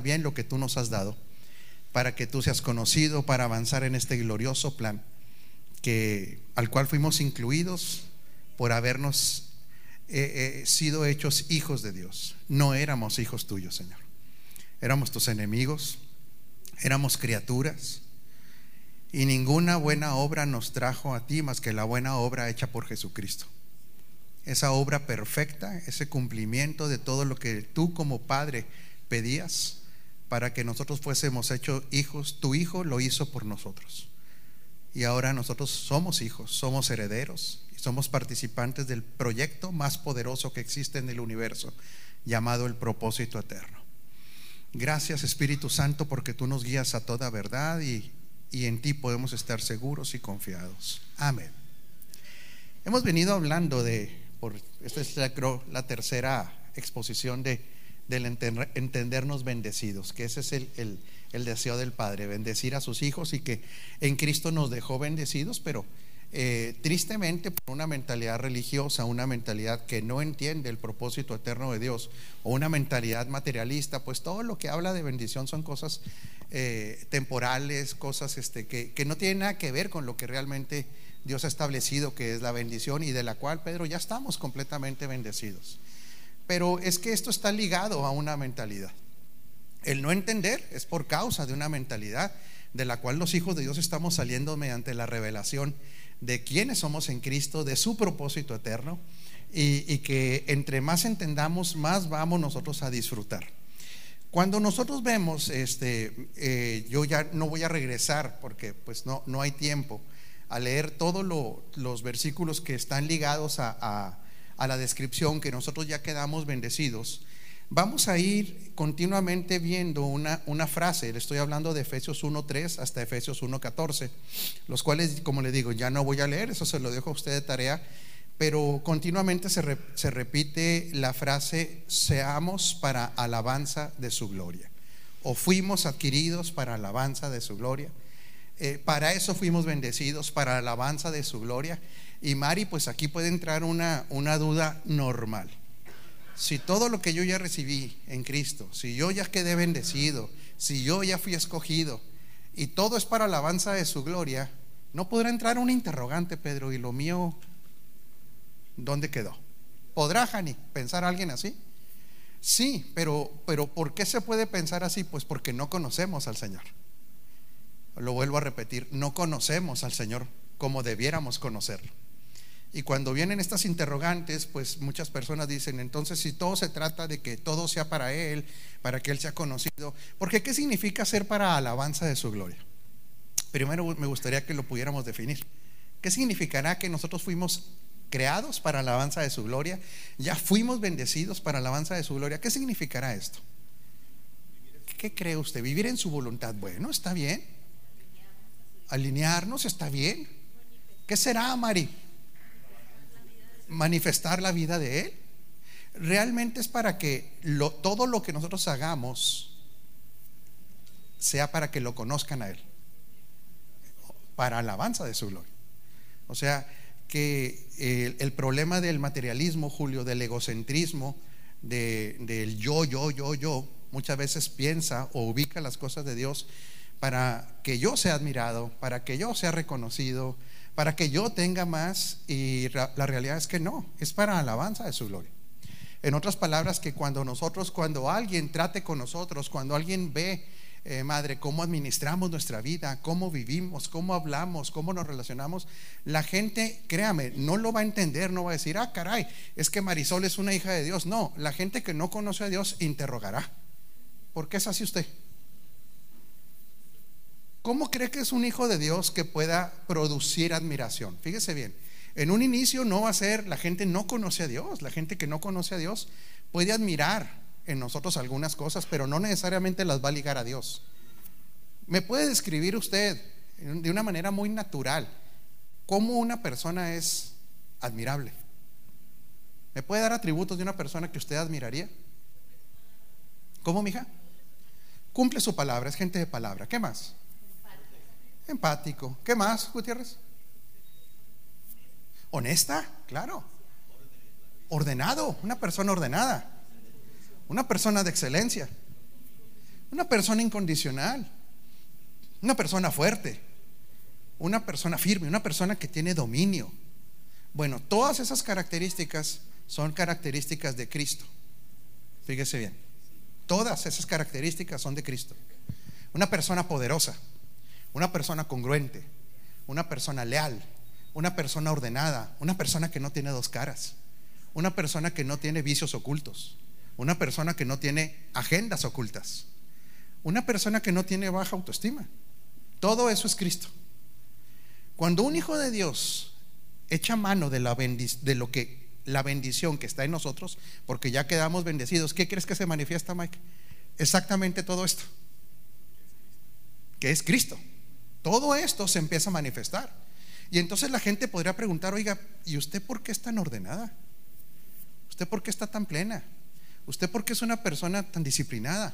bien lo que tú nos has dado, para que tú seas conocido, para avanzar en este glorioso plan que, al cual fuimos incluidos por habernos eh, eh, sido hechos hijos de Dios. No éramos hijos tuyos, Señor. Éramos tus enemigos, éramos criaturas, y ninguna buena obra nos trajo a ti más que la buena obra hecha por Jesucristo. Esa obra perfecta, ese cumplimiento de todo lo que tú como Padre pedías para que nosotros fuésemos hechos hijos, tu Hijo lo hizo por nosotros. Y ahora nosotros somos hijos, somos herederos somos participantes del proyecto más poderoso que existe en el universo, llamado el propósito eterno. Gracias Espíritu Santo porque tú nos guías a toda verdad y, y en ti podemos estar seguros y confiados. Amén. Hemos venido hablando de, por, esta es la, creo, la tercera exposición de, del entendernos bendecidos, que ese es el, el, el, deseo del Padre, bendecir a sus hijos y que en Cristo nos dejó bendecidos, pero eh, tristemente por una mentalidad religiosa, una mentalidad que no entiende el propósito eterno de Dios o una mentalidad materialista, pues todo lo que habla de bendición son cosas eh, temporales, cosas este, que, que, no tienen nada que ver con lo que realmente Dios ha establecido, que es la bendición y de la cual, Pedro, ya estamos completamente bendecidos. Pero es que esto está ligado a una mentalidad. El no entender es por causa de una mentalidad de la cual los hijos de Dios estamos saliendo mediante la revelación de quiénes somos en Cristo, de su propósito eterno, y, y que entre más entendamos, más vamos nosotros a disfrutar. Cuando nosotros vemos, este, eh, yo ya no voy a regresar porque pues no, no hay tiempo a leer todos lo, los versículos que están ligados a, a, la descripción que nosotros ya quedamos bendecidos. Vamos a ir continuamente viendo una, una frase, le estoy hablando de Efesios 1.3 hasta Efesios 1.14, los cuales, como le digo, ya no voy a leer, eso se lo dejo a usted de tarea pero continuamente se, se, repite la frase, seamos para alabanza de su gloria, o fuimos adquiridos para alabanza de su gloria. Eh, para eso fuimos bendecidos, para alabanza de su gloria. Y Mari, pues aquí puede entrar una, una duda normal. Si todo lo que yo ya recibí en Cristo, si yo ya quedé bendecido, si yo ya fui escogido, y todo es para alabanza de su gloria, no podrá entrar un interrogante, Pedro, y lo mío ¿dónde quedó? ¿Podrá, Jani, pensar alguien así? Sí, pero, pero ¿por qué se puede pensar así? Pues porque no conocemos al Señor. Lo vuelvo a repetir, no conocemos al Señor como debiéramos conocerlo. Y cuando vienen estas interrogantes, pues muchas personas dicen, entonces si todo se trata de que todo sea para Él, para que Él sea conocido, porque ¿qué significa ser para alabanza de su gloria? Primero me gustaría que lo pudiéramos definir. ¿Qué significará que nosotros fuimos creados para alabanza de su gloria, ya fuimos bendecidos para alabanza de su gloria. ¿Qué significará esto? ¿Qué cree usted? ¿Vivir en su voluntad? Bueno, está bien. Alinearnos está bien. ¿Qué será, Mari? Manifestar la vida de Él. Realmente es para que lo, todo lo que nosotros hagamos sea para que lo conozcan a Él. Para alabanza de su gloria. O sea, que el, problema del materialismo, Julio, del egocentrismo, de, del yo, yo, yo, yo, muchas veces piensa o ubica las cosas de Dios para que yo sea admirado, para que yo sea reconocido, para que yo tenga más y la realidad es que no, es para alabanza de su gloria. En otras palabras, que cuando nosotros, cuando alguien trate con nosotros, cuando alguien ve eh, Madre, cómo administramos nuestra vida, cómo vivimos, cómo hablamos, cómo nos relacionamos, la gente, créame, no lo va a entender, no va a decir, ah, caray, es que Marisol es una hija de Dios. No, la gente que no conoce a Dios interrogará. ¿Por qué es así usted? ¿Cómo cree que es un hijo de Dios que pueda producir admiración? Fíjese bien, en un inicio no va a ser, la gente no conoce a Dios, la gente que no conoce a Dios puede admirar, en nosotros algunas cosas, pero no necesariamente las va a ligar a Dios. ¿Me puede describir usted de una manera muy natural cómo una persona es admirable? ¿Me puede dar atributos de una persona que usted admiraría? ¿Cómo, mija? Cumple su palabra, es gente de palabra. ¿Qué más? Empático. ¿Qué más, Gutiérrez? Honesta, claro. Ordenado, una persona ordenada. Una persona de excelencia. Una persona incondicional, una persona fuerte, una persona firme, una persona que tiene dominio. Bueno, todas esas características son características de Cristo. Fíjese bien, todas esas características son de Cristo. Una persona poderosa, una persona congruente, una persona leal, una persona ordenada, una persona que no tiene dos caras, una persona que no tiene vicios ocultos, una persona que no tiene agendas ocultas, una persona que no tiene baja autoestima. Todo eso es Cristo. Cuando un hijo de Dios echa mano de, la de lo que la bendición que está en nosotros, porque ya quedamos bendecidos, ¿qué crees que se manifiesta, Mike? Exactamente todo esto. Que es Cristo. Todo esto se empieza a manifestar. Y entonces la gente podría preguntar, oiga, ¿y usted por qué es tan ordenada? ¿Usted por qué está tan plena? ¿Usted por qué es una persona tan disciplinada?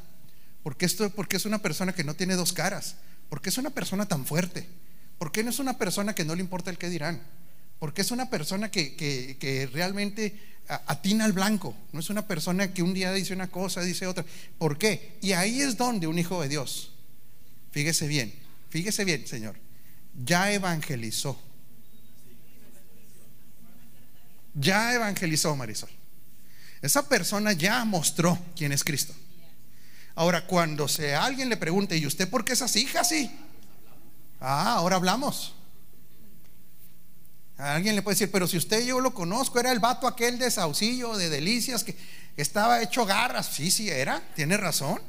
¿Por qué, esto, por qué es una persona que no tiene dos caras? ¿Por qué es una persona tan fuerte? ¿Por qué no es una persona que no le importa el que dirán? ¿Por qué es una persona que, realmente atina al blanco? No es una persona que un día dice una cosa, dice otra. ¿Por qué? Y ahí es donde un hijo de Dios, fíjese bien, fíjese bien, Señor, ya evangelizó. Ya evangelizó, Marisol. Esa persona ya mostró quién es Cristo. Ahora, cuando se alguien le pregunte, ¿y usted por qué es así, así? Ah, ahora hablamos. alguien le puede decir, pero si usted yo lo conozco, era el vato aquel de Saucillo, de Delicias, que estaba hecho garras. Sí, sí era, tiene razón.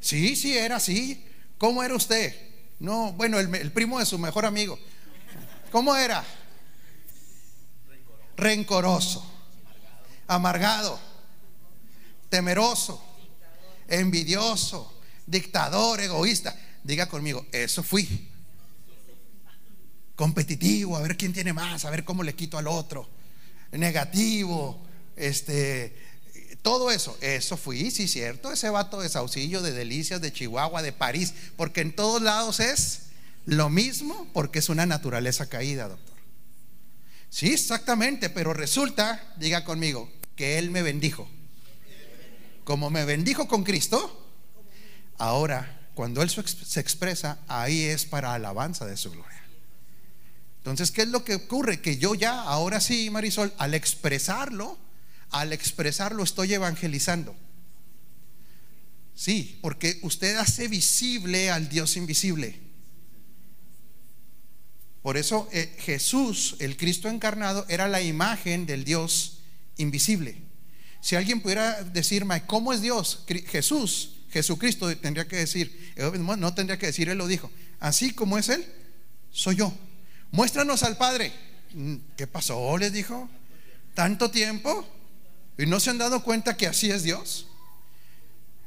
Sí, sí era, sí. ¿Cómo era usted? No, bueno, el, primo de su mejor amigo. ¿Cómo era? Rencoroso, amargado, temeroso, envidioso, dictador, egoísta. Diga conmigo, eso fui competitivo, a ver quién tiene más, a ver cómo le quito al otro, negativo, este, todo eso, eso fui, sí, cierto, ese vato de Saucillo, de Delicias, de Chihuahua, de París, porque en todos lados es lo mismo, porque es una naturaleza caída, doctor. Sí, exactamente, pero resulta, diga conmigo, que Él me bendijo. Como me bendijo con Cristo, ahora, cuando Él se expresa, ahí es para alabanza de su gloria. Entonces, ¿qué es lo que ocurre? Que yo ya, ahora sí, Marisol, al expresarlo, al expresarlo estoy evangelizando. Sí, porque usted hace visible al Dios invisible. Por eso eh, Jesús, el Cristo encarnado, era la imagen del Dios invisible. Si alguien pudiera decirme, ¿cómo es Dios? Jesús, Jesucristo tendría que decir, eh, no tendría que decir, Él lo dijo, así como es Él, soy yo. Muéstranos al Padre. Mm, ¿Qué pasó? Les dijo. ¿Tanto tiempo? ¿Y no se han dado cuenta que así es Dios?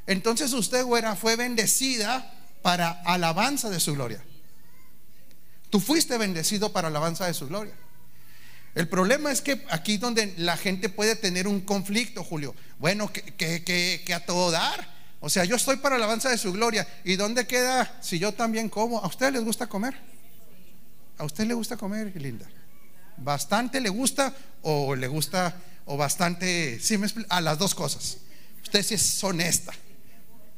Entonces usted, güera, fue bendecida para alabanza de su gloria. Tú fuiste bendecido para alabanza de su gloria. El problema es que aquí donde la gente puede tener un conflicto, Julio. Bueno, que, que, a todo dar. O sea, yo estoy para alabanza de su gloria. ¿Y dónde queda si yo también como? ¿A ustedes les gusta comer? ¿A usted le gusta comer, Linda? ¿Bastante le gusta o le gusta o bastante? Sí, me a las dos cosas. Usted sí es honesta.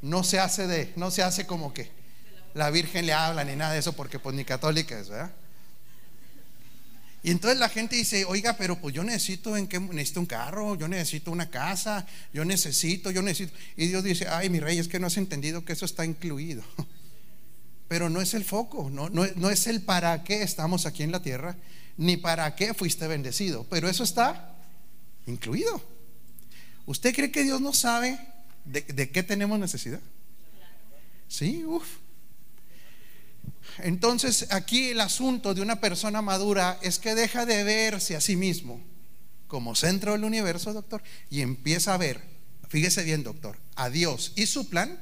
No se hace de, no se hace como que la Virgen le habla ni nada de eso porque pues ni católica es, ¿verdad? Y entonces la gente dice, oiga, pero pues yo necesito en qué necesito un carro, yo necesito una casa, yo necesito, yo necesito. Y Dios dice, ay, mi rey, es que no has entendido que eso está incluido. Pero no es el foco, no, no, es el para qué estamos aquí en la tierra, ni para qué fuiste bendecido, pero eso está incluido. ¿Usted cree que Dios no sabe de, qué tenemos necesidad? Sí, uff. Entonces aquí el asunto de una persona madura es que deja de verse a sí mismo como centro del universo, doctor, y empieza a ver, fíjese bien, doctor, a Dios y su plan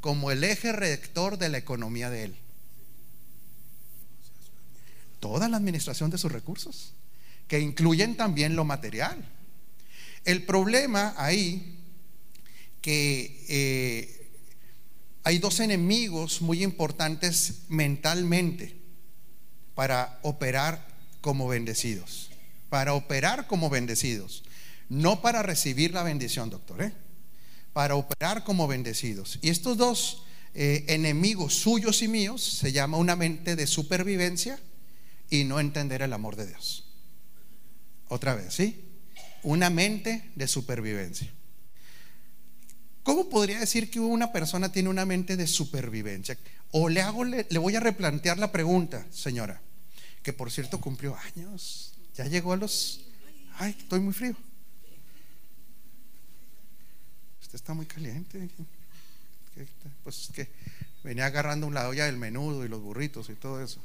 como el eje rector de la economía de él. Toda la administración de sus recursos, que incluyen también lo material. El problema ahí que eh, hay dos enemigos muy importantes mentalmente para operar como bendecidos, para operar como bendecidos, no para recibir la bendición, doctor. ¿eh? para operar como bendecidos. Y estos dos eh, enemigos suyos y míos se llama una mente de supervivencia y no entender el amor de Dios. Otra vez, ¿sí? Una mente de supervivencia. ¿Cómo podría decir que una persona tiene una mente de supervivencia? O le hago, le, voy a replantear la pregunta, señora, que por cierto cumplió años, ya llegó a los, ay, estoy muy frío. Usted está muy caliente. Pues es que venía agarrando un lado ya del menudo y los burritos y todo eso.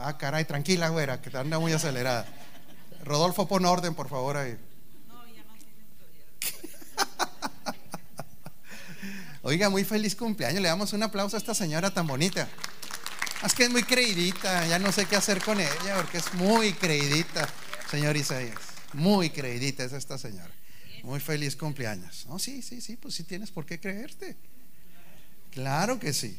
Ah, caray, tranquila, güera, que anda muy acelerada. Rodolfo, pon orden, por favor, ahí. Oiga, muy feliz cumpleaños. Le damos un aplauso a esta señora tan bonita. Es que es muy creidita, ya no sé qué hacer con ella porque es muy creidita, señor Isaías. Muy creidita es esta señora. Muy feliz cumpleaños. No, sí, sí, sí, pues sí tienes por qué creerte. Claro que sí.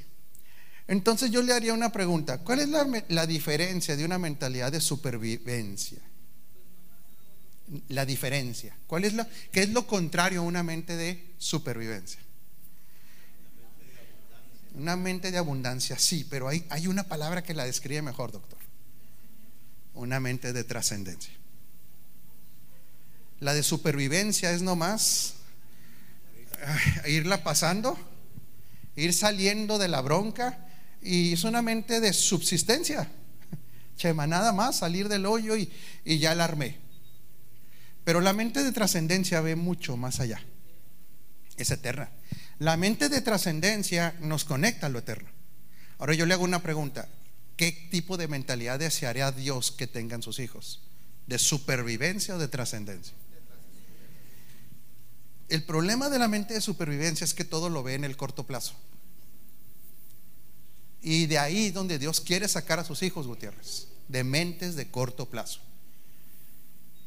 Entonces yo le haría una pregunta. ¿Cuál es la, diferencia de una mentalidad de supervivencia? La diferencia. ¿Cuál es la, ¿Qué es lo contrario a una mente de supervivencia? Una mente de abundancia, sí, pero hay, hay una palabra que la describe mejor, doctor. Una mente de trascendencia. La de supervivencia es nomás irla pasando, ir saliendo de la bronca y es una mente de subsistencia. Chema, nada más salir del hoyo y, y ya la armé. Pero la mente de trascendencia ve mucho más allá. Es eterna. La mente de trascendencia nos conecta a lo eterno. Ahora yo le hago una pregunta. ¿Qué tipo de mentalidad desearía Dios que tengan sus hijos? ¿De supervivencia o de trascendencia? El problema de la mente de supervivencia es que todo lo ve en el corto plazo. Y de ahí donde Dios quiere sacar a sus hijos, Gutiérrez, de mentes de corto plazo.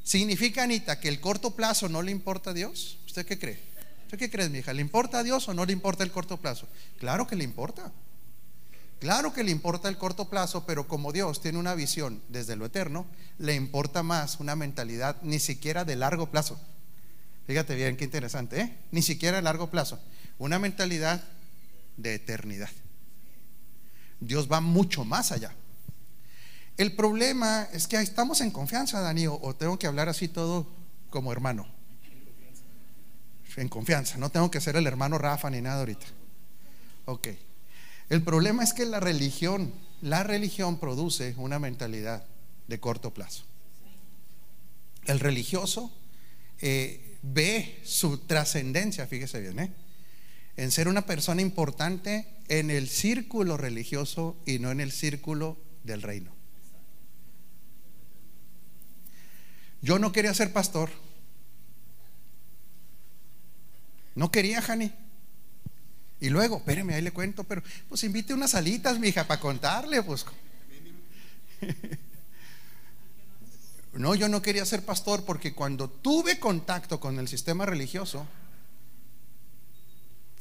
¿Significa, Anita, que el corto plazo no le importa a Dios? ¿Usted qué cree? ¿Usted qué cree, mi hija? ¿Le importa a Dios o no le importa el corto plazo? Claro que le importa. Claro que le importa el corto plazo, pero como Dios tiene una visión desde lo eterno, le importa más una mentalidad ni siquiera de largo plazo. Fíjate bien, qué interesante, ¿eh? Ni siquiera a largo plazo. Una mentalidad de eternidad. Dios va mucho más allá. El problema es que estamos en confianza, Dani, o tengo que hablar así todo como hermano. En confianza, no tengo que ser el hermano Rafa ni nada ahorita. Ok. El problema es que la religión, la religión produce una mentalidad de corto plazo. El religioso eh, ve su trascendencia, fíjese bien, ¿eh? En ser una persona importante en el círculo religioso y no en el círculo del reino. Yo no quería ser pastor. No quería, Jani. Y luego, espéreme, ahí le cuento, pero pues invite unas alitas, mi hija, para contarle, pues. No, yo no quería ser pastor porque cuando tuve contacto con el sistema religioso,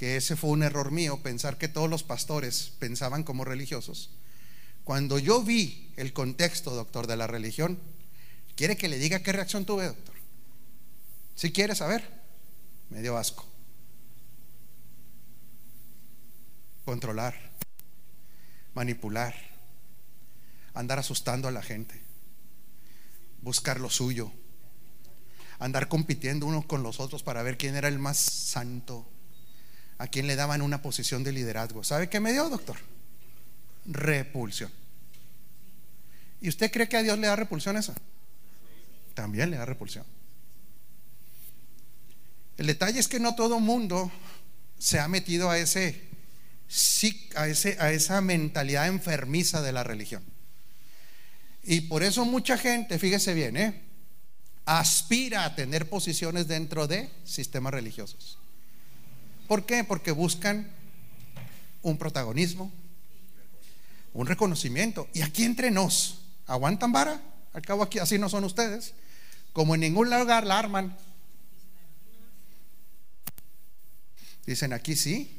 que ese fue un error mío, pensar que todos los pastores pensaban como religiosos, cuando yo vi el contexto, doctor, de la religión, ¿quiere que le diga qué reacción tuve, doctor? Si quiere saber, me dio asco. Controlar, manipular, andar asustando a la gente buscar lo suyo, andar compitiendo unos con los otros para ver quién era el más santo, a quién le daban una posición de liderazgo. ¿Sabe qué me dio, doctor? Repulsión. ¿Y usted cree que a Dios le da repulsión eso? También le da repulsión. El detalle es que no todo mundo se ha metido a ese, a, ese, a esa mentalidad enfermiza de la religión. Y por eso mucha gente, fíjese bien, ¿eh? aspira a tener posiciones dentro de sistemas religiosos. ¿Por qué? Porque buscan un protagonismo, un reconocimiento. Y aquí entre nos, ¿aguantan vara? Al cabo aquí así no son ustedes. Como en ningún lugar la arman. Dicen aquí sí,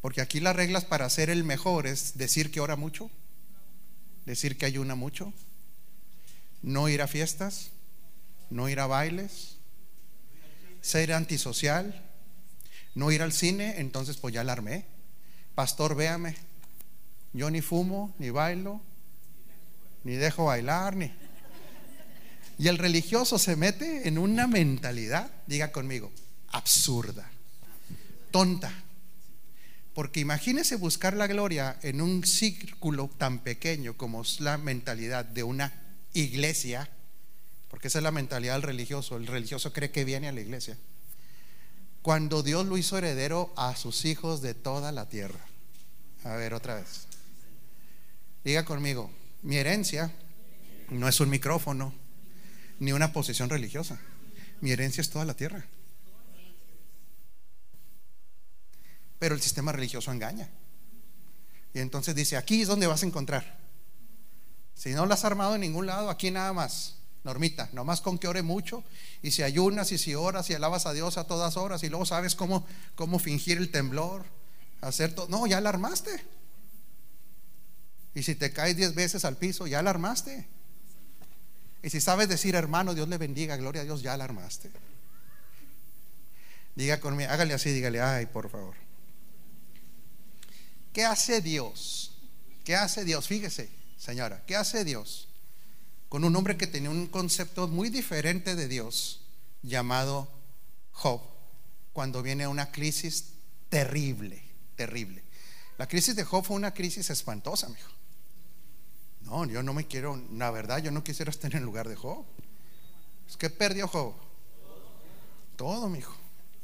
porque aquí las reglas para ser el mejor es decir que ora mucho decir que ayuna mucho, no ir a fiestas, no ir a bailes, ser antisocial, no ir al cine, entonces pues ya la armé. Pastor, véame, yo ni fumo, ni bailo, ni dejo bailar, ni... Y el religioso se mete en una mentalidad, diga conmigo, absurda, tonta. Porque imagínese buscar la gloria en un círculo tan pequeño como es la mentalidad de una iglesia, porque esa es la mentalidad del religioso. El religioso cree que viene a la iglesia. Cuando Dios lo hizo heredero a sus hijos de toda la tierra. A ver, otra vez. Diga conmigo, mi herencia no es un micrófono ni una posición religiosa. Mi herencia es toda la tierra. Pero el sistema religioso engaña. Y entonces dice, aquí es donde vas a encontrar. Si no lo has armado en ningún lado, aquí nada más. Normita, nomás con que ore mucho y si ayunas y si oras y alabas a Dios a todas horas y luego sabes cómo, cómo fingir el temblor, hacer todo. No, ya la armaste. Y si te caes diez veces al piso, ya la armaste. Y si sabes decir, hermano, Dios le bendiga, gloria a Dios, ya la armaste. Diga conmigo, hágale así, dígale, ay, por favor. ¿Qué hace Dios? ¿Qué hace Dios? Fíjese, señora, ¿qué hace Dios con un hombre que tenía un concepto muy diferente de Dios llamado Job cuando viene una crisis terrible, terrible? La crisis de Job fue una crisis espantosa, mijo. No, yo no me quiero, la verdad, yo no quisiera estar en el lugar de Job. Es que perdió Job. Todo, mijo.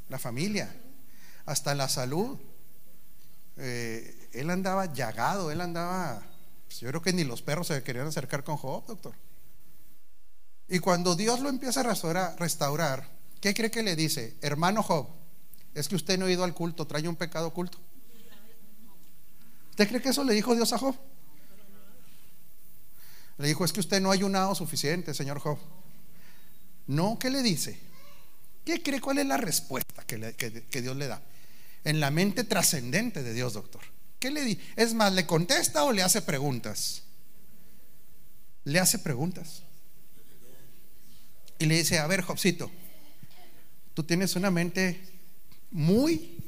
La familia, hasta la salud. Eh, él andaba llagado, él andaba, pues, yo creo que ni los perros se querían acercar con Job, doctor. Y cuando Dios lo empieza a restaurar, ¿qué cree que le dice? Hermano Job, es que usted no ha ido al culto, trae un pecado oculto. ¿Usted cree que eso le dijo Dios a Job? Le dijo, es que usted no ha ayunado suficiente, señor Job. No, ¿qué le dice? ¿Qué cree? ¿Cuál es la respuesta que, que Dios le da? En la mente trascendente de Dios, doctor. ¿Qué le di? Es más, ¿le contesta o le hace preguntas? Le hace preguntas. Y le dice, a ver, Jobcito, tú tienes una mente muy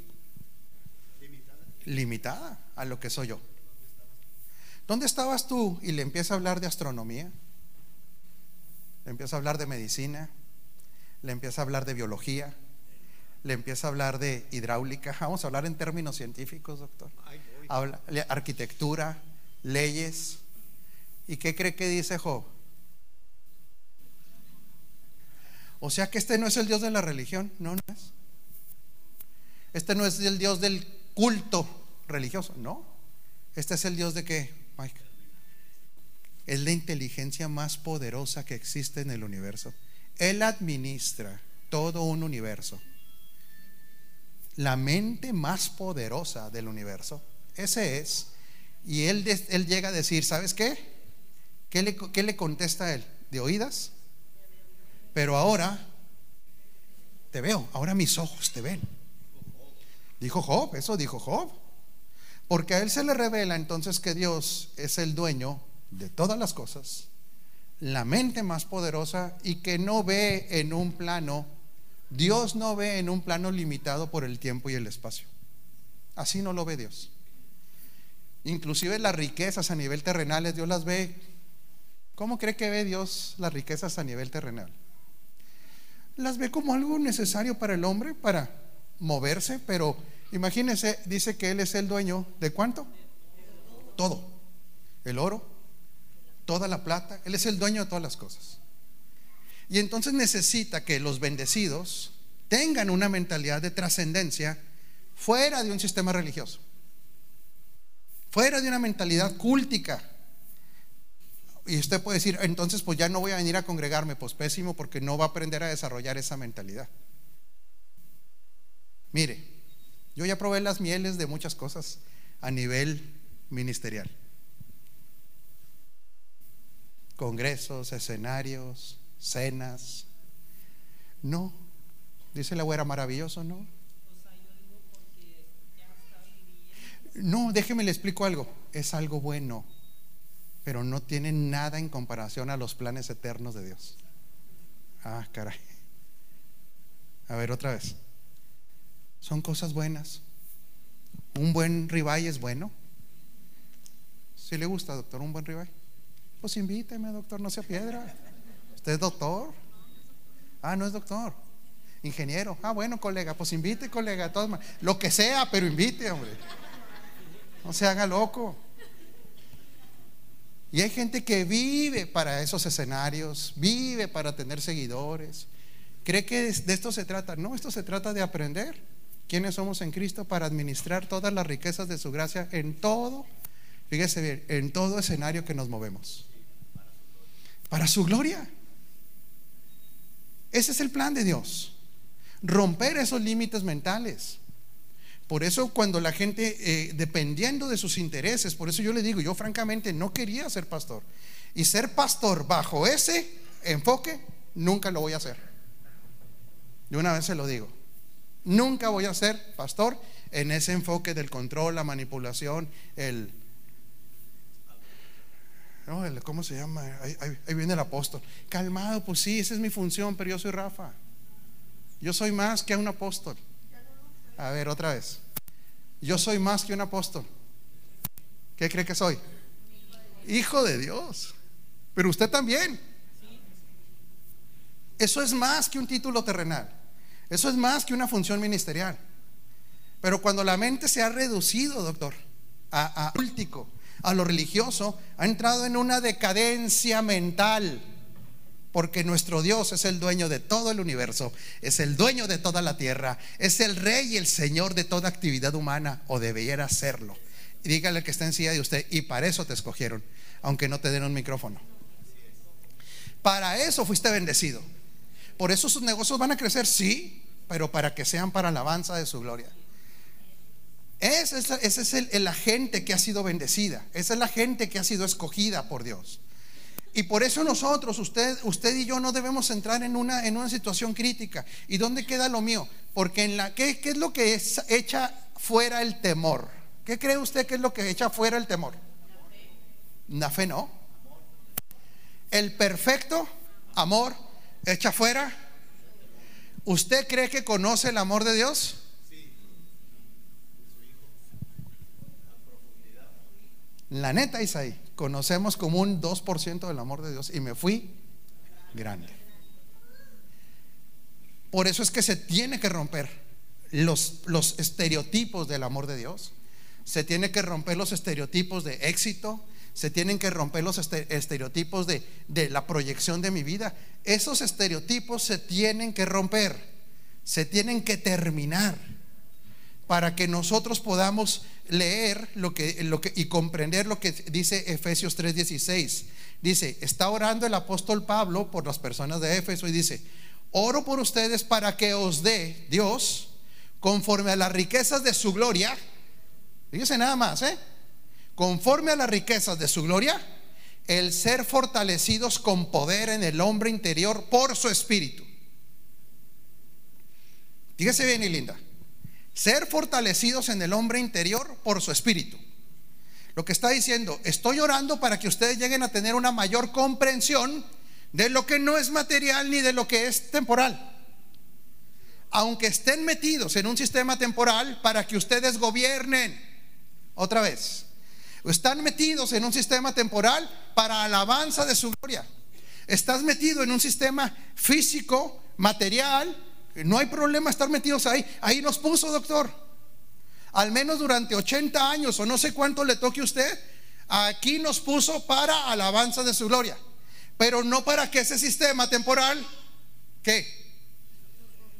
limitada a lo que soy yo. ¿Dónde estabas tú? Y le empieza a hablar de astronomía, le empieza a hablar de medicina, le empieza a hablar de biología, le empieza a hablar de hidráulica. Vamos a hablar en términos científicos, doctor. Habla, arquitectura, leyes. ¿Y qué cree que dice Job? O sea que este no es el Dios de la religión, no, no es. Este no es el Dios del culto religioso, no. Este es el Dios de qué, Mike. Es la inteligencia más poderosa que existe en el universo. Él administra todo un universo. La mente más poderosa del universo. Ese es. Y él, él llega a decir, ¿sabes qué? ¿Qué le, ¿Qué le contesta a él? ¿De oídas? Pero ahora te veo, ahora mis ojos te ven. Dijo Job, eso dijo Job. Porque a él se le revela entonces que Dios es el dueño de todas las cosas, la mente más poderosa y que no ve en un plano, Dios no ve en un plano limitado por el tiempo y el espacio. Así no lo ve Dios. Inclusive las riquezas a nivel terrenal, Dios las ve. ¿Cómo cree que ve Dios las riquezas a nivel terrenal? Las ve como algo necesario para el hombre, para moverse, pero Imagínense, dice que Él es el dueño de cuánto? Todo. El oro, toda la plata. Él es el dueño de todas las cosas. Y entonces necesita que los bendecidos tengan una mentalidad de trascendencia fuera de un sistema religioso, fuera de una mentalidad cúltica. Y usted puede decir, entonces pues ya no voy a venir a congregarme, pues pésimo, porque no va a aprender a desarrollar esa mentalidad. Mire, yo ya probé las mieles de muchas cosas a nivel ministerial. Congresos, escenarios, cenas. No, dice la güera, maravilloso, ¿no? No, déjeme le explico algo. Es algo bueno, pero no tiene nada en comparación a los planes eternos de Dios. Ah, caray. A ver, otra vez. Son cosas buenas. Un buen ribeye es bueno. Si le gusta, doctor, un buen ribeye. Pues invíteme, doctor, no sea piedra. ¿Usted es doctor? Ah, no es doctor. Ingeniero. Ah, bueno, colega, pues invite, colega. Lo que sea, pero invite, hombre. No se haga loco. Y hay gente que vive para esos escenarios, vive para tener seguidores. ¿Cree que de esto se trata? No, esto se trata de aprender quiénes somos en Cristo para administrar todas las riquezas de su gracia en todo, fíjese bien, en todo escenario que nos movemos. Para su gloria. Ese es el plan de Dios. Romper esos límites mentales. Por eso cuando la gente, eh, dependiendo de sus intereses, por eso yo le digo, yo francamente no quería ser pastor. Y ser pastor bajo ese enfoque, nunca lo voy a hacer. De una vez se lo digo. Nunca voy a ser pastor en ese enfoque del control, la manipulación, el... No, ¿Cómo se llama? ahí viene el apóstol. Calmado, pues sí, esa es mi función, pero yo soy Rafa. Yo soy más que un apóstol. A ver, otra vez. Yo soy más que un apóstol. ¿Qué cree que soy? Hijo de Dios. Pero usted también. Eso es más que un título terrenal. Eso es más que una función ministerial. Pero cuando la mente se ha reducido, doctor, a, a a lo religioso, ha entrado en una decadencia mental porque nuestro Dios es el dueño de todo el universo, es el dueño de toda la tierra, es el rey y el señor de toda actividad humana, o debiera serlo. Y dígale que está en silla de usted, y para eso te escogieron, aunque no te den un micrófono. Para eso fuiste bendecido. Por eso sus negocios van a crecer, sí, pero para que sean para alabanza de su gloria. Esa es, es la gente que ha sido bendecida, esa es la gente que ha sido escogida por Dios. Y por eso nosotros, usted, usted y yo no debemos entrar en una, en una situación crítica. ¿Y dónde queda lo mío? Porque en la, ¿qué, qué es lo que echa fuera el temor? ¿Qué cree usted que es lo que echa fuera el temor? La fe no. El perfecto amor echa fuera. ¿Usted cree que conoce el amor de Dios? La neta, Isaí conocemos como un 2% del amor de Dios y me fui grande. Por eso es que se tiene que romper los, los estereotipos del amor de Dios. Se tiene que romper los estereotipos de éxito. Se tienen que romper los estereotipos de, de la proyección de mi vida. Esos estereotipos se tienen que romper. Se tienen que terminar para que nosotros podamos leer lo que, y comprender lo que dice Efesios 3:16. Dice, está orando el apóstol Pablo por las personas de Éfeso y dice, oro por ustedes para que os dé Dios, conforme a las riquezas de su gloria, fíjese nada más, ¿eh? conforme a las riquezas de su gloria, el ser fortalecidos con poder en el hombre interior por su espíritu. Fíjese bien y linda ser fortalecidos en el hombre interior por su espíritu. Lo que está diciendo, estoy orando para que ustedes lleguen a tener una mayor comprensión de lo que no es material ni de lo que es temporal. Aunque estén metidos en un sistema temporal para que ustedes gobiernen. Otra vez. Están metidos en un sistema temporal para alabanza de su gloria. Estás metido en un sistema físico, material, no hay problema estar metidos ahí. Ahí nos puso, doctor. Al menos durante 80 años o no sé cuánto le toque a usted. Aquí nos puso para alabanza de su gloria. Pero no para que ese sistema temporal, que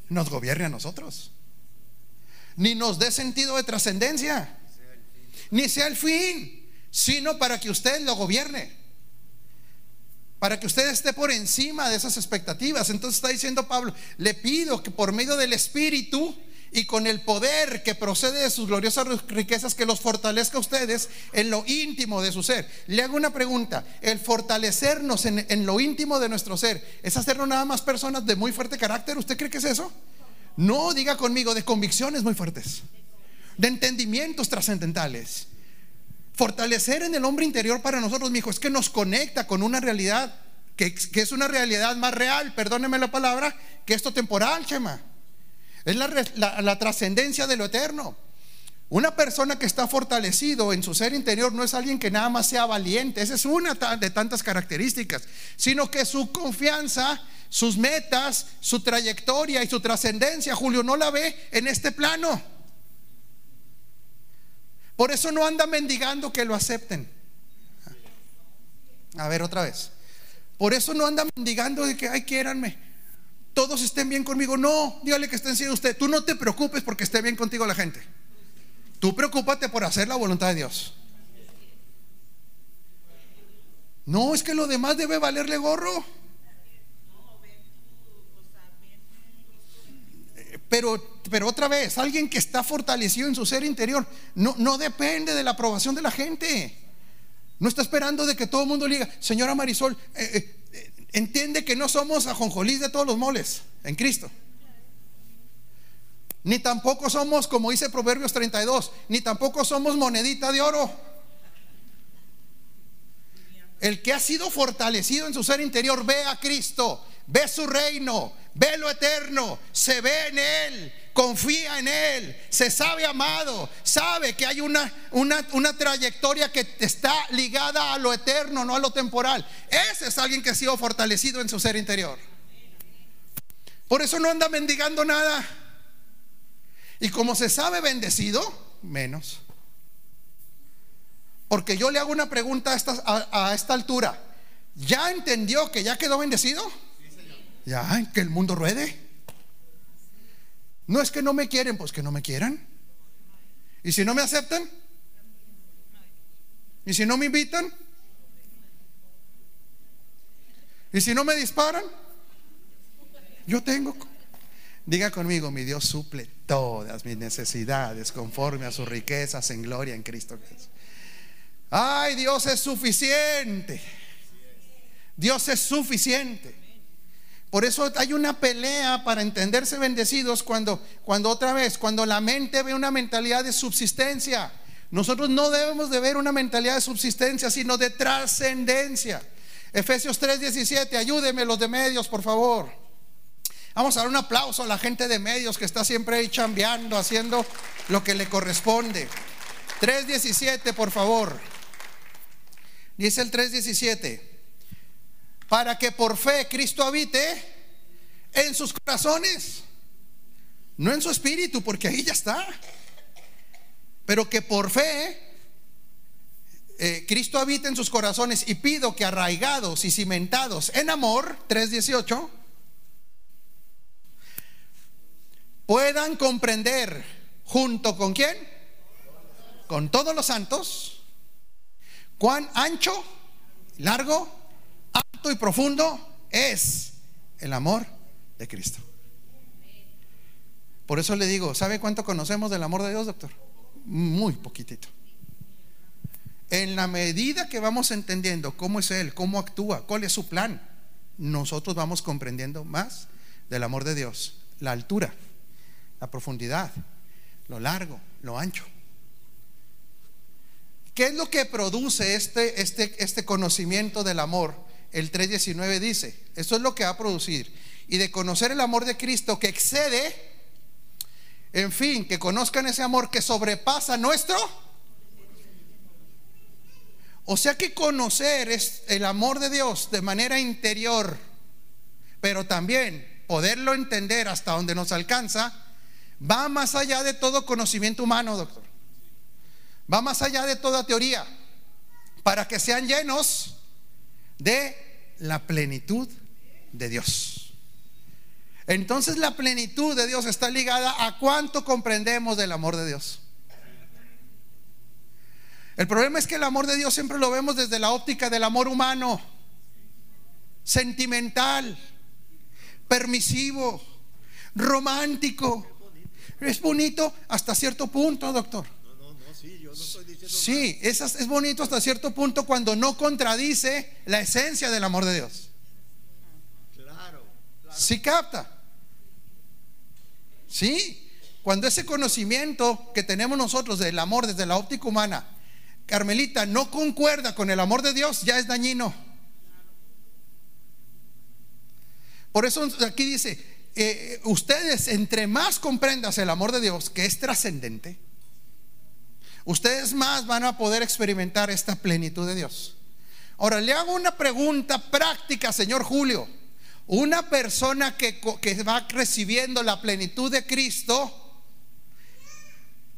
Nos gobierne a nosotros. Ni nos dé sentido de trascendencia. Ni sea el fin. Sino para que usted lo gobierne para que usted esté por encima de esas expectativas. Entonces está diciendo Pablo, le pido que por medio del Espíritu y con el poder que procede de sus gloriosas riquezas, que los fortalezca a ustedes en lo íntimo de su ser. Le hago una pregunta, el fortalecernos en, en lo íntimo de nuestro ser, ¿es hacernos nada más personas de muy fuerte carácter? ¿Usted cree que es eso? No, diga conmigo, de convicciones muy fuertes, de entendimientos trascendentales Fortalecer en el hombre interior para nosotros, mi hijo, es que nos conecta con una realidad que, es una realidad más real, perdóneme la palabra, que esto temporal, Chema. Es la, la- la trascendencia de lo eterno. Una persona que está fortalecido en su ser interior no es alguien que nada más sea valiente, esa es una de tantas características, sino que su confianza, sus metas, su trayectoria y su trascendencia, Julio, no la ve en este plano. Por eso no anda mendigando que lo acepten. A ver, otra vez. Por eso no anda mendigando de que, ay, quiéranme. Todos estén bien conmigo. No, dígale que estén siendo usted. Tú no te preocupes porque esté bien contigo la gente. Tú preocúpate por hacer la voluntad de Dios. No, es que lo demás debe valerle gorro. Pero, pero otra vez, alguien que está fortalecido en su ser interior no, no depende de la aprobación de la gente. No está esperando de que todo el mundo le diga, señora Marisol, eh, eh, eh, entiende que no somos ajonjolís de todos los moles en Cristo. Ni tampoco somos, como dice Proverbios 32, ni tampoco somos monedita de oro. El que ha sido fortalecido en su ser interior ve a Cristo, ve su reino, ve lo eterno, se ve en Él, confía en Él, se sabe amado, sabe que hay una, una, una trayectoria que está ligada a lo eterno, no a lo temporal. Ese es alguien que ha sido fortalecido en su ser interior. Por eso no anda mendigando nada. Y como se sabe bendecido, menos. Porque yo le hago una pregunta a esta, a- a esta altura. ¿Ya entendió que ya quedó bendecido? Ya, que el mundo ruede. No es que no me quieren, pues que no me quieran. ¿Y si no me aceptan? ¿Y si no me invitan? ¿Y si no me disparan? Yo tengo. Diga conmigo, mi Dios suple todas mis necesidades conforme a sus riquezas en gloria en Cristo Jesús. Ay, Dios es suficiente. Dios es suficiente. Por eso hay una pelea para entenderse bendecidos cuando, cuando otra vez, cuando la mente ve una mentalidad de subsistencia. Nosotros no debemos de ver una mentalidad de subsistencia, sino de trascendencia. Efesios 3:17, ayúdenme los de medios, por favor. Vamos a dar un aplauso a la gente de medios que está siempre ahí chambeando, haciendo lo que le corresponde. 3:17, por favor. Dice el 3:17, para que por fe Cristo habite en sus corazones, no en su espíritu, porque ahí ya está, pero que por fe eh, Cristo habite en sus corazones y pido que arraigados y cimentados en amor, 3:18, puedan comprender junto con quién, con todos los santos, cuán ancho, largo, alto y profundo es el amor de Cristo. Por eso le digo, ¿sabe cuánto conocemos del amor de Dios, doctor? Muy poquitito. En la medida que vamos entendiendo cómo es Él, cómo actúa, cuál es su plan, nosotros vamos comprendiendo más del amor de Dios, la altura, la profundidad, lo largo, lo ancho. ¿Qué es lo que produce este, este, este conocimiento del amor? El 3.19 dice, esto es lo que va a producir. Y de conocer el amor de Cristo que excede, en fin, que conozcan ese amor que sobrepasa nuestro. O sea que conocer es el amor de Dios de manera interior, pero también poderlo entender hasta donde nos alcanza, va más allá de todo conocimiento humano, doctor. Va más allá de toda teoría, para que sean llenos de la plenitud de Dios. Entonces la plenitud de Dios está ligada a cuánto comprendemos del amor de Dios. El problema es que el amor de Dios siempre lo vemos desde la óptica del amor humano, sentimental, permisivo, romántico. Es bonito hasta cierto punto, doctor. Sí, es, es bonito hasta cierto punto cuando no contradice la esencia del amor de Dios. Claro. Sí capta. Sí, cuando ese conocimiento que tenemos nosotros del amor desde la óptica humana, Carmelita, no concuerda con el amor de Dios, ya es dañino. Por eso aquí dice, eh, ustedes, entre más comprendas el amor de Dios, que es trascendente, ustedes más van a poder experimentar esta plenitud de Dios. Ahora, le hago una pregunta práctica, señor Julio. Una persona que, que va recibiendo la plenitud de Cristo,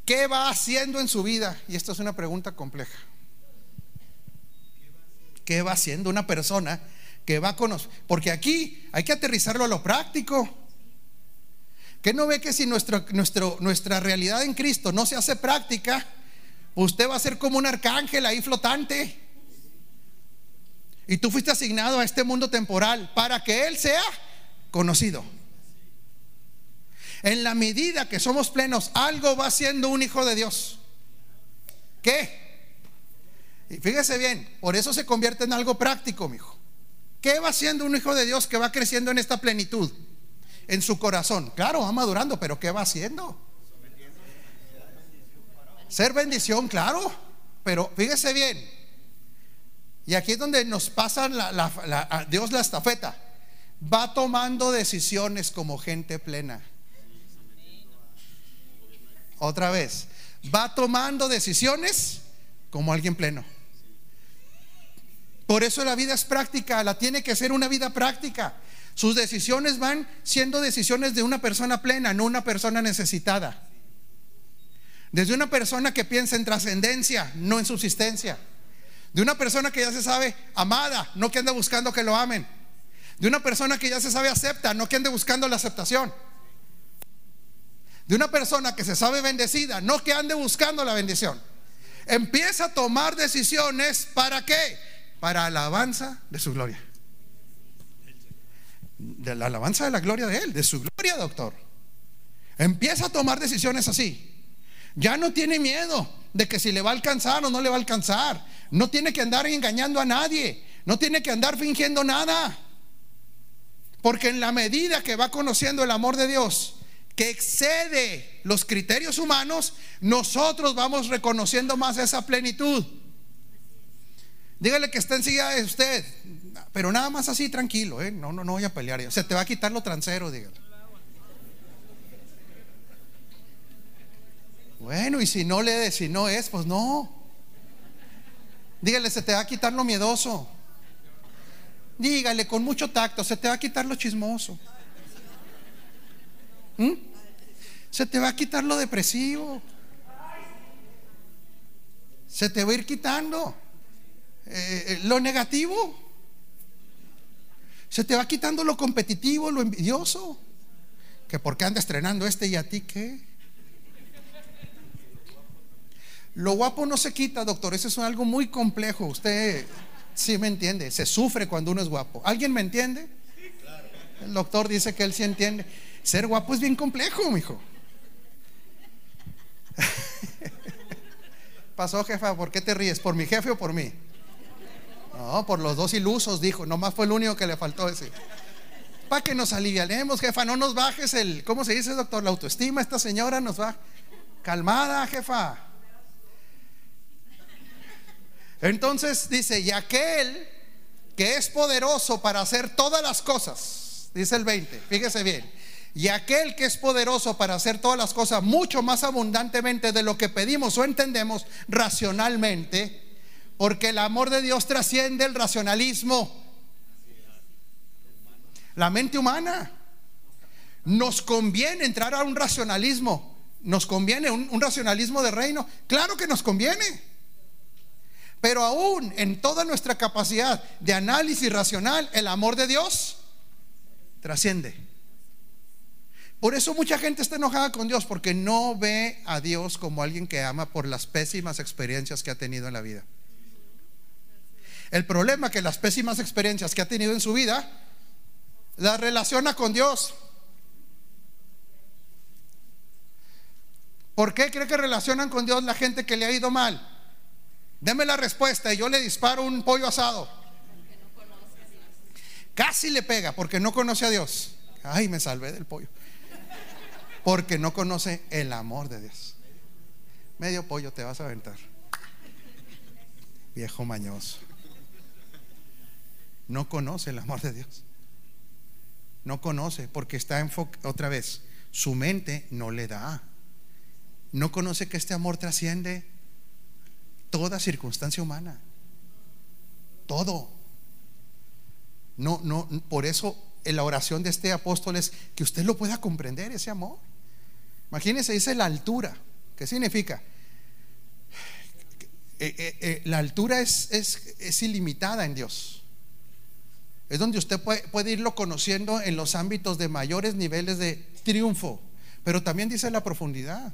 ¿qué va haciendo en su vida? Y esta es una pregunta compleja. ¿Qué va haciendo una persona que va a conocer? Porque aquí hay que aterrizarlo a lo práctico. ¿Qué no ve que si nuestra realidad en Cristo no se hace práctica, usted va a ser como un arcángel ahí flotante? Y tú fuiste asignado a este mundo temporal para que Él sea conocido. En la medida que somos plenos, algo va siendo un hijo de Dios. ¿Qué? Y fíjese bien, por eso se convierte en algo práctico, mi hijo. ¿Qué va siendo un hijo de Dios que va creciendo en esta plenitud? en su corazón. Claro, va madurando, pero ¿qué va haciendo? Ser bendición, claro, pero fíjese bien. Y aquí es donde nos pasa la, Dios la estafeta. Va tomando decisiones como gente plena. Otra vez, va tomando decisiones como alguien pleno. Por eso la vida es práctica, la tiene que ser una vida práctica. Sus decisiones van siendo decisiones de una persona plena, no una persona necesitada. Desde una persona que piensa en trascendencia, no en subsistencia. De una persona que ya se sabe amada, no que ande buscando que lo amen. De una persona que ya se sabe acepta, no que ande buscando la aceptación. De una persona que se sabe bendecida, no que ande buscando la bendición. Empieza a tomar decisiones para qué? Para alabanza de su gloria de la alabanza de la gloria de Él, de su gloria, doctor. Empieza a tomar decisiones así. Ya no tiene miedo de que si le va a alcanzar o no le va a alcanzar. No tiene que andar engañando a nadie. No tiene que andar fingiendo nada. Porque en la medida que va conociendo el amor de Dios, que excede los criterios humanos, nosotros vamos reconociendo más esa plenitud. Dígale que está enseguida de usted, pero nada más así, tranquilo, ¿eh? No, no, no voy a pelear. Se te va a quitar lo transero, dígale. Bueno, y si no le, si no es, pues no. Dígale, se te va a quitar lo miedoso. Dígale con mucho tacto, se te va a quitar lo chismoso. ¿Mm? Se te va a quitar lo depresivo. Se te va a ir quitando eh, lo negativo. Se te va quitando lo competitivo, lo envidioso. Que por qué anda estrenando este y a ti qué. Lo guapo no se quita, doctor. Eso es algo muy complejo. Usted sí me entiende. Se sufre cuando uno es guapo. ¿Alguien me entiende? El doctor dice que él sí entiende. Ser guapo es bien complejo, mijo. Pasó, jefa, ¿por qué te ríes? ¿Por mi jefe o por mí? No, por los dos ilusos, dijo. Nomás fue el único que le faltó decir. Para que nos alivianemos, jefa, no nos bajes el, ¿cómo se dice, doctor? La autoestima, esta señora nos va. Calmada, jefa. Entonces dice, y aquel que es poderoso para hacer todas las cosas, dice el 20, fíjese bien, y aquel que es poderoso para hacer todas las cosas mucho más abundantemente de lo que pedimos o entendemos racionalmente, porque el amor de Dios trasciende el racionalismo. La mente humana. Nos conviene entrar a un racionalismo. Nos conviene un, racionalismo de reino. Claro que nos conviene. Pero aún en toda nuestra capacidad de análisis racional, el amor de Dios trasciende. Por eso mucha gente está enojada con Dios, porque no ve a Dios como alguien que ama por las pésimas experiencias que ha tenido en la vida. El problema es que las pésimas experiencias que ha tenido en su vida las relaciona con Dios. ¿Por qué cree que relacionan con Dios la gente que le ha ido mal? Deme la respuesta y yo le disparo un pollo asado. Casi le pega porque no conoce a Dios. Ay, me salvé del pollo. Porque no conoce el amor de Dios. Medio pollo te vas a aventar. Viejo mañoso no conoce el amor de Dios. No conoce porque está enfocado, otra vez, su mente no le da. No conoce que este amor trasciende toda circunstancia humana. Todo. No, no, por eso en la oración de este apóstol es que usted lo pueda comprender, ese amor. Imagínense, dice la altura. ¿Qué significa? Eh, eh, eh, la altura es, es, ilimitada en Dios. Es donde usted puede irlo conociendo en los ámbitos de mayores niveles de triunfo. Pero también dice la profundidad.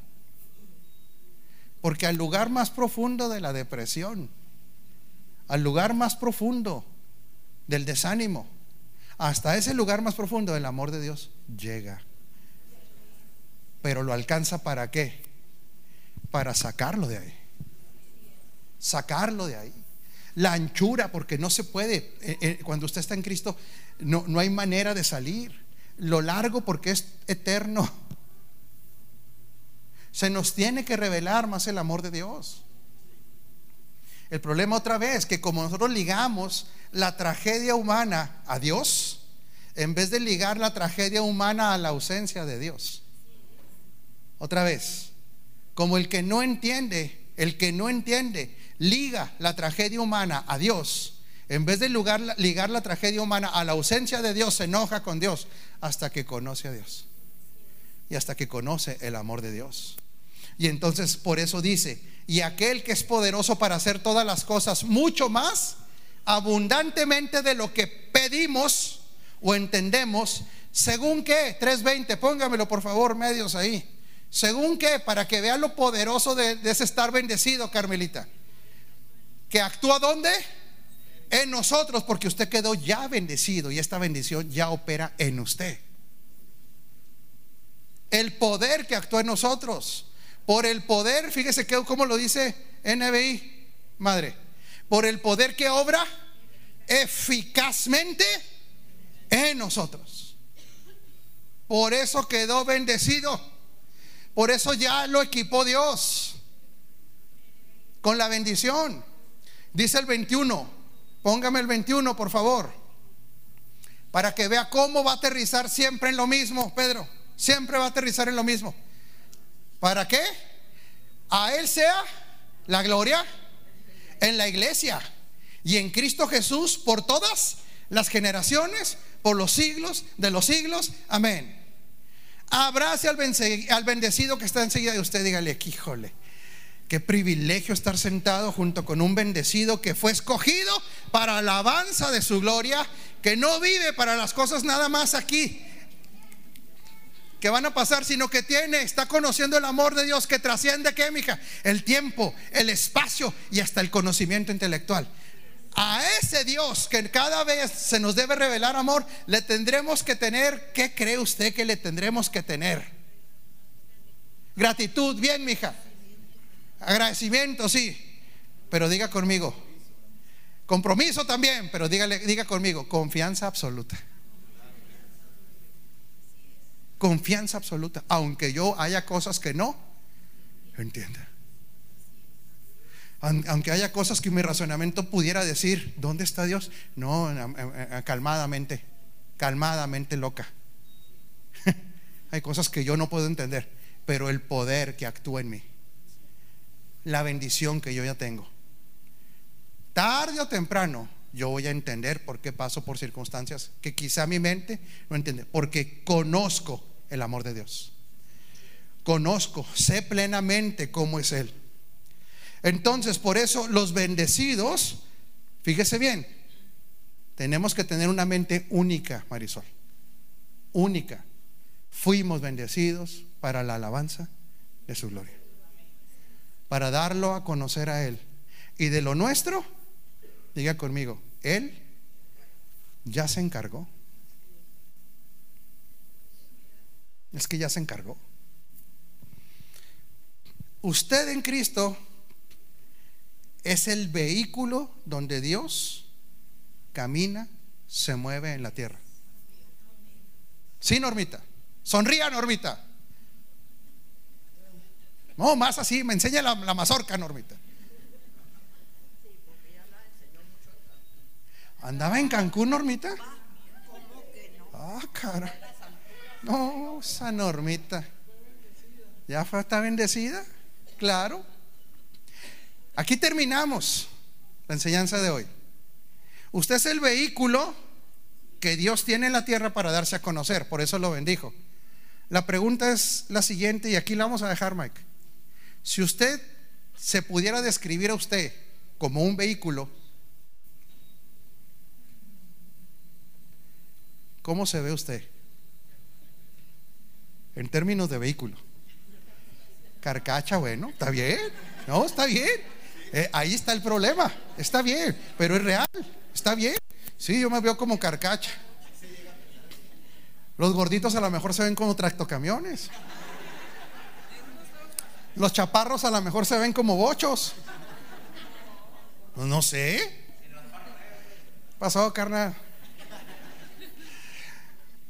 Porque al lugar más profundo de la depresión, al lugar más profundo del desánimo, hasta ese lugar más profundo del amor de Dios llega. Pero lo alcanza para qué? Para sacarlo de ahí. Sacarlo de ahí. La anchura, porque no se puede, eh, eh, cuando usted está en Cristo, no, no hay manera de salir. Lo largo porque es eterno. Se nos tiene que revelar más el amor de Dios. El problema otra vez, que como nosotros ligamos la tragedia humana a Dios, en vez de ligar la tragedia humana a la ausencia de Dios. Otra vez, como el que no entiende, el que no entiende, liga la tragedia humana a Dios, en vez de ligar, la tragedia humana a la ausencia de Dios, se enoja con Dios hasta que conoce a Dios. Y hasta que conoce el amor de Dios. Y entonces por eso dice, y aquel que es poderoso para hacer todas las cosas mucho más abundantemente de lo que pedimos o entendemos, según que, 3.20, póngamelo por favor, medios ahí. Según que, para que vea lo poderoso de, ese estar bendecido, Carmelita. Que actúa dónde? En nosotros, porque usted quedó ya bendecido y esta bendición ya opera en usted. El poder que actúa en nosotros. Por el poder, fíjese que, como lo dice NBI, madre. Por el poder que obra eficazmente en nosotros. Por eso quedó bendecido. Por eso ya lo equipó Dios con la bendición. Dice el 21, póngame el 21 por favor, para que vea cómo va a aterrizar siempre en lo mismo, Pedro. Siempre va a aterrizar en lo mismo. ¿Para qué? A Él sea la gloria en la iglesia y en Cristo Jesús por todas las generaciones, por los siglos de los siglos. Amén. Abrace al, bendecido que está enseguida de usted. Dígale, híjole, qué privilegio estar sentado junto con un bendecido que fue escogido para alabanza de su gloria, que no vive para las cosas nada más aquí, que van a pasar, sino que tiene, está conociendo el amor de Dios que trasciende, ¿qué, mija? El tiempo, el espacio y hasta el conocimiento intelectual. A ese Dios que cada vez se nos debe revelar amor, le tendremos que tener, ¿qué cree usted que le tendremos que tener? Gratitud, bien, mija. Agradecimiento, sí. Pero diga conmigo. Compromiso también, pero dígale, diga conmigo, confianza absoluta. Confianza absoluta, aunque yo haya cosas que no entienda. Aunque haya cosas que mi razonamiento pudiera decir, ¿dónde está Dios? No, calmadamente, calmadamente loca. Hay cosas que yo no puedo entender, pero el poder que actúa en mí, la bendición que yo ya tengo, tarde o temprano yo voy a entender por qué paso por circunstancias que quizá mi mente no entiende, porque conozco el amor de Dios. Conozco, sé plenamente cómo es Él. Entonces, por eso los bendecidos, fíjese bien, tenemos que tener una mente única, Marisol. Única. Fuimos bendecidos para la alabanza de su gloria. Para darlo a conocer a Él. Y de lo nuestro, diga conmigo, Él ya se encargó. Es que ya se encargó. Usted en Cristo es el vehículo donde Dios camina, se mueve en la tierra. Sí, Normita. Sonría, Normita. No, más así, me enseña la, mazorca, Normita. ¿Andaba en Cancún, Normita? Ah, cara. No, esa normita. ¿Ya está bendecida? Claro. Aquí terminamos la enseñanza de hoy. Usted es el vehículo que Dios tiene en la tierra para darse a conocer, por eso lo bendijo. La pregunta es la siguiente y aquí la vamos a dejar, Mike. Si usted se pudiera describir a usted como un vehículo, ¿cómo se ve usted? En términos de vehículo. Carcacha, bueno, está bien. No, está bien. Eh, ahí está el problema. Está bien, pero es real. Está bien. Sí, yo me veo como carcacha. Los gorditos a lo mejor se ven como tractocamiones. Los chaparros a lo mejor se ven como bochos. No, sé. Pasó, carnal.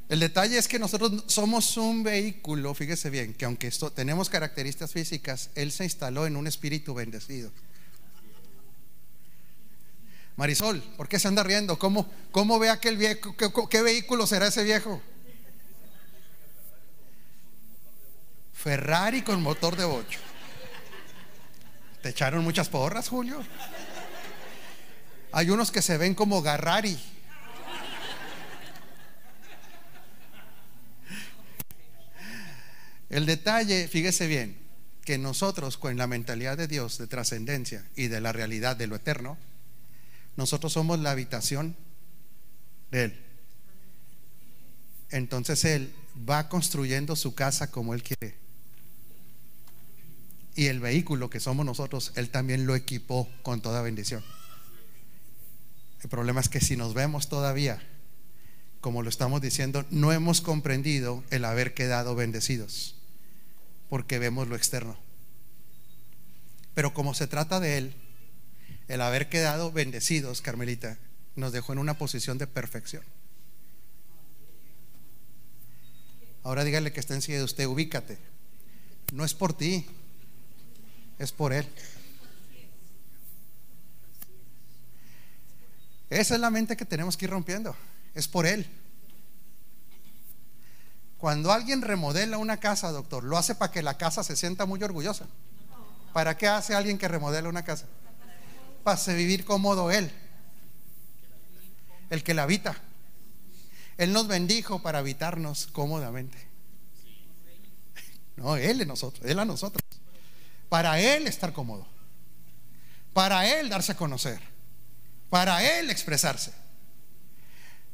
El detalle es que nosotros somos un vehículo, fíjese bien, que aunque esto, tenemos características físicas, Él se instaló en un espíritu bendecido. Marisol, ¿por qué se anda riendo? ¿Cómo, cómo ve aquel viejo? ¿Qué, vehículo será ese viejo? Ferrari con motor de bocho. ¿Te echaron muchas porras, Julio? Hay unos que se ven como Garrari. El detalle, fíjese bien, que nosotros con la mentalidad de Dios, de trascendencia y de la realidad de lo eterno, nosotros somos la habitación de Él. Entonces Él va construyendo su casa como Él quiere. Y el vehículo que somos nosotros, Él también lo equipó con toda bendición. El problema es que si nos vemos todavía, como lo estamos diciendo, no hemos comprendido el haber quedado bendecidos, porque vemos lo externo. Pero como se trata de Él, el haber quedado bendecidos, Carmelita, nos dejó en una posición de perfección. Ahora dígale que está encima de usted, ubícate. No es por ti, es por Él. Esa es la mente que tenemos que ir rompiendo, es por Él. Cuando alguien remodela una casa, doctor, lo hace para que la casa se sienta muy orgullosa. ¿Para qué hace alguien que remodela una casa? Para vivir cómodo Él, el que la habita. Él nos bendijo para habitarnos cómodamente. No, Él en nosotros, Él a nosotros. Para Él estar cómodo. Para Él darse a conocer. Para Él expresarse.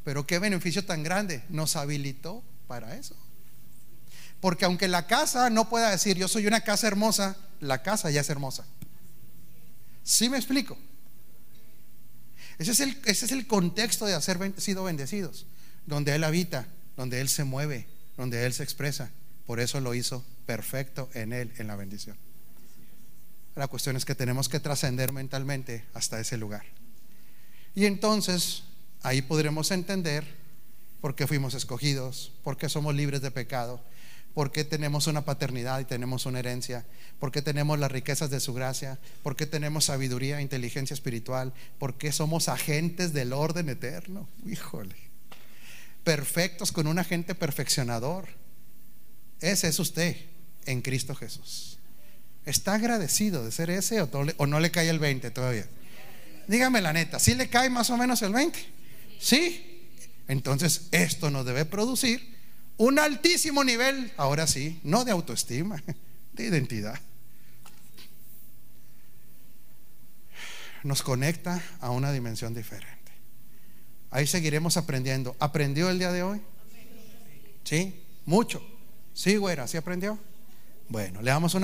Pero qué beneficio tan grande nos habilitó para eso. Porque aunque la casa no pueda decir yo soy una casa hermosa, la casa ya es hermosa. ¿Sí me explico? Ese es el, ese es el contexto de haber sido bendecidos, donde Él habita, donde Él se mueve, donde Él se expresa. Por eso lo hizo perfecto en Él, en la bendición. La cuestión es que tenemos que trascender mentalmente hasta ese lugar. Y entonces ahí podremos entender por qué fuimos escogidos, por qué somos libres de pecado, por qué tenemos una paternidad y tenemos una herencia, por qué tenemos las riquezas de su gracia, por qué tenemos sabiduría, inteligencia espiritual, por qué somos agentes del orden eterno. Híjole. Perfectos con un agente perfeccionador. Ese es usted en Cristo Jesús. ¿Está agradecido de ser ese o, no le cae el 20 todavía? Dígame la neta, ¿sí le cae más o menos el 20? Sí. Entonces esto nos debe producir un altísimo nivel, ahora sí, no de autoestima, de identidad. Nos conecta a una dimensión diferente. Ahí seguiremos aprendiendo. ¿Aprendió el día de hoy? Sí, mucho. Sí, güera, ¿sí aprendió? Bueno, le damos una...